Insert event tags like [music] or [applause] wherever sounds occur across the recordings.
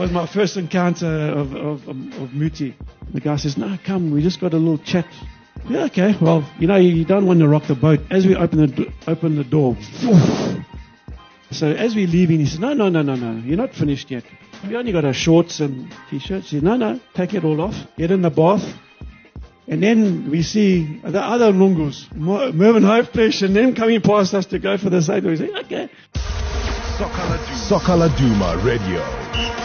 was my first encounter of, of, of, of Muti. The guy says, no, come, we just got a little chat. Yeah, okay. Well, you know, you don't want to rock the boat. As we open the, open the door, [laughs] so as we're leaving, he says, no, no, no, no, no, you're not finished yet. We only got our shorts and t-shirts. He says, no, no, take it all off. Get in the bath. And then we see the other Lungus, Mervyn Hopefish, and them coming past us to go for the side. We say, okay. Soccer Laduma Radio.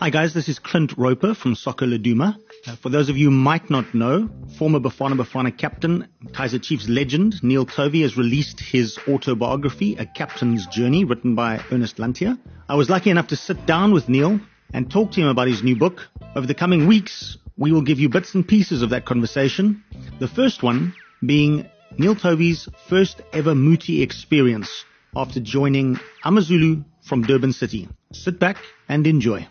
Hi guys, this is Clint Roper from Soccer Laduma. Uh, for those of you who might not know, former Bafana Bafana captain, Kaizer Chiefs legend Neil Tovey has released his autobiography, A Captain's Journey, written by Ernest Lantier. I was lucky enough to sit down with Neil and talk to him about his new book. Over the coming weeks, we will give you bits and pieces of that conversation. The first one being Neil Tovey's first ever Muti experience after joining Amazulu from Durban City. Sit back and enjoy.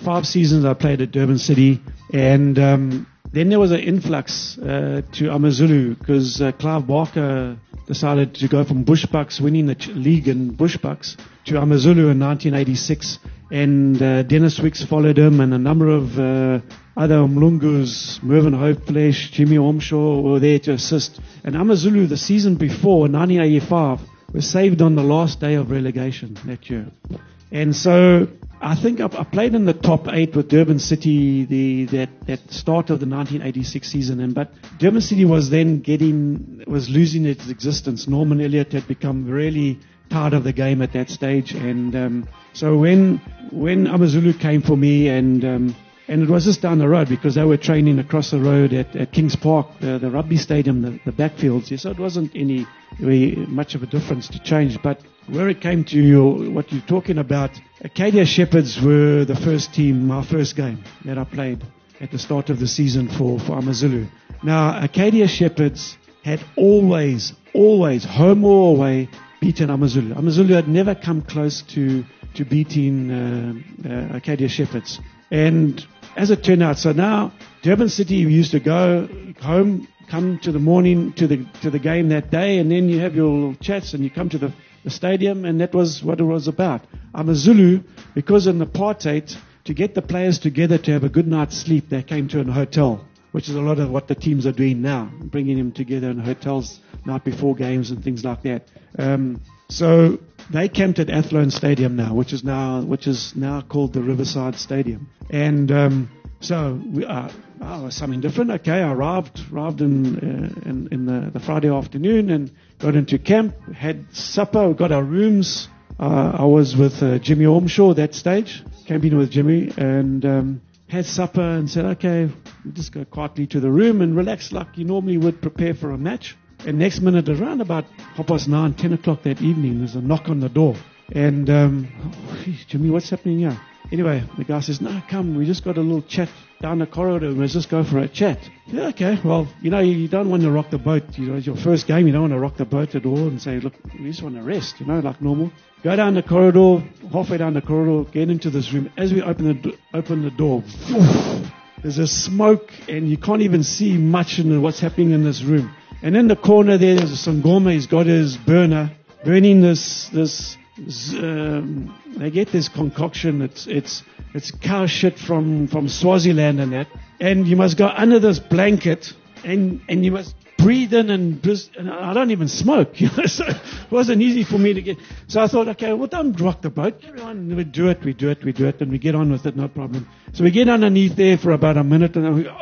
Five seasons I played at Durban City, and um, then there was an influx uh, to Amazulu because uh, Clive Barker decided to go from Bushbucks, winning the league in Bushbucks, to Amazulu in 1986. And uh, Dennis Wicks followed him, and a number of uh, other Mlungus, Mervyn Hopeflesh, Jimmy Omshaw were there to assist. And Amazulu, the season before, 1985, was saved on the last day of relegation that year. And so I think I, played in the top eight with Durban City the that, that start of the 1986 season. And but Durban City was then getting was losing its existence. Norman Elliott had become really tired of the game at that stage, and um, so when when Amazulu came for me and um, and it was just down the road because they were training across the road at, at Kings Park, the, the rugby stadium, the, the backfields. So it wasn't any really much of a difference to change. But where it came to your, what you're talking about, Arcadia Shepherds were the first team, my first game that I played at the start of the season for, for Amazulu. Now, Arcadia Shepherds had always, always, home or away, beaten Amazulu. Amazulu had never come close to, to beating uh, uh, Arcadia Shepherds. And as it turned out, so now Durban City used to go home, come to the morning to the to the game that day, and then you have your little chats and you come to the, the stadium, and that was what it was about. Amazulu because in apartheid, to get the players together to have a good night's sleep, they came to a hotel, which is a lot of what the teams are doing now, bringing them together in hotels night before games and things like that. Um, so they camped at Athlone Stadium now, which is now which is now called the Riverside Stadium. And um, so we uh, oh, something different. Okay, I arrived arrived in uh, in, in the, the Friday afternoon and got into camp, had supper, got our rooms. Uh, I was with uh, Jimmy Ormshaw at that stage, camping with Jimmy, and um, had supper and said, okay, we'll just go quietly to the room and relax like you normally would prepare for a match. And next minute, around about half past nine, ten o'clock that evening, there's a knock on the door. And um, oh, geez, Jimmy, what's happening here? Anyway, the guy says, no, come, we just got a little chat down the corridor. Let's just go for a chat. Yeah, okay. Well, you know, you don't want to rock the boat. You know, it's your first game. You don't want to rock the boat at all and say, look, we just want to rest, you know, like normal. Go down the corridor, halfway down the corridor, get into this room. As we open the, open the door, [laughs] there's a smoke and you can't even see much in what's happening in this room. And in the corner there, there's a Sangoma. He's got his burner burning this, this, z- um, they get this concoction. It's, it's, it's cow shit from, from Swaziland and that. And you must go under this blanket and, and you must breathe in and, bris- and I don't even smoke. [laughs] You know, so it wasn't easy for me to get. So I thought, okay, well, don't rock the boat. We do it, we do it, we do it, and we get on with it, no problem. So we get underneath there for about a minute, and we [coughs] go,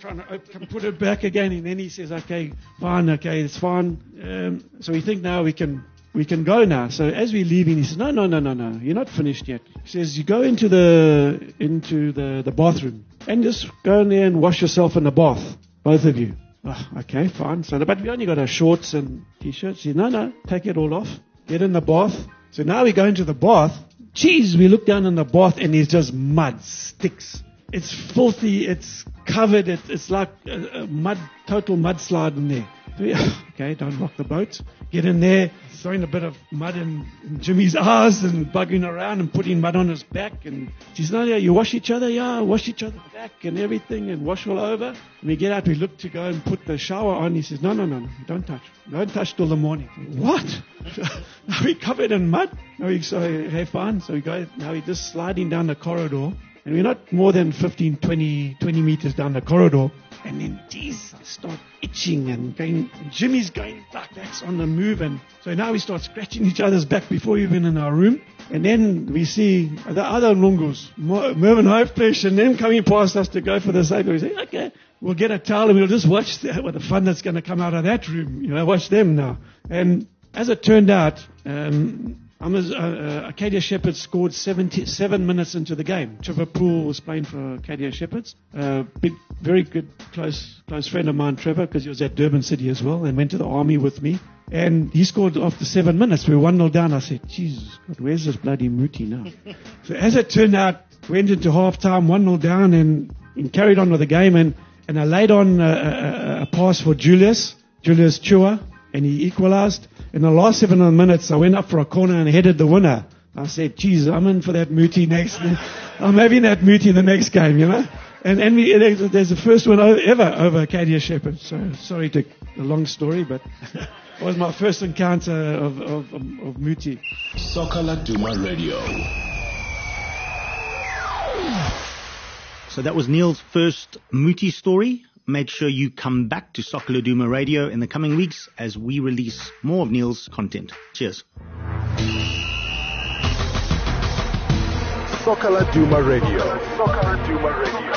trying to put it back again, and then he says, okay, fine, okay, it's fine. Um, so we think now we can we can go now. So as we're leaving, he says, no, no, no, no, no, you're not finished yet. He says, you go into the into the, the bathroom and just go in there and wash yourself in the bath, both of you. Oh, okay, fine. So, but we only got our shorts and t-shirts. He said, no, no, take it all off. Get in the bath. So now we go into the bath. Jeez, we look down in the bath and there's just mud, sticks. It's filthy. It's covered. It, it's like a, a mud, total mudslide in there. [laughs] Okay, don't rock the boat. Get in there, throwing a bit of mud in, in Jimmy's eyes and bugging around and putting mud on his back. And she said, Nadia, you wash each other? Yeah, wash each other back and everything and wash all over. And we get out, we look to go and put the shower on. He says, no, no, no, no, don't touch. Don't touch till the morning. What? [laughs] Are we covered in mud? No, we, so, hey, fine. So we go, now we're just sliding down the corridor. And we're not more than 15, 20, 20 meters down the corridor. And then these start itching and going, Jimmy's going like that's on the move. And so now we start scratching each other's back before even in our room. And then we see the other Lungus, Mervyn Hoofdflesh, and them coming past us to go for the same. We say, okay, we'll get a towel and we'll just watch the, what the fun that's going to come out of that room. You know, watch them now. And as it turned out, um, uh, uh, Arcadia Shepherds scored seven minutes into the game. Trevor Poole was playing for Arcadia Shepherds. Uh, big, very good, close, close friend of mine, Trevor, because he was at Durban City as well and went to the army with me. And he scored after seven minutes. We were 1 0 down. I said, Jesus, God, where's this bloody Muti now? [laughs] so as it turned out, went into half time, 1 0 down, and, and, carried on with the game. And, and I laid on a, a, a pass for Julius, Julius Chua, and he equalized. In the last seven minutes, I went up for a corner and headed the winner. I said, geez, I'm in for that Muti next. [laughs] I'm having that Muti in the next game, you know? And, and we, there's the first one ever over Arcadia Shepherd. So sorry to a long story, but [laughs] it was my first encounter of, of, of, of Muti. Soccer Laduma Radio. So that was Neil's first Muti story make sure you come back to Soccer Radio in the coming weeks as we release more of Neil's content. Cheers. Soccer Radio. Soccer Radio.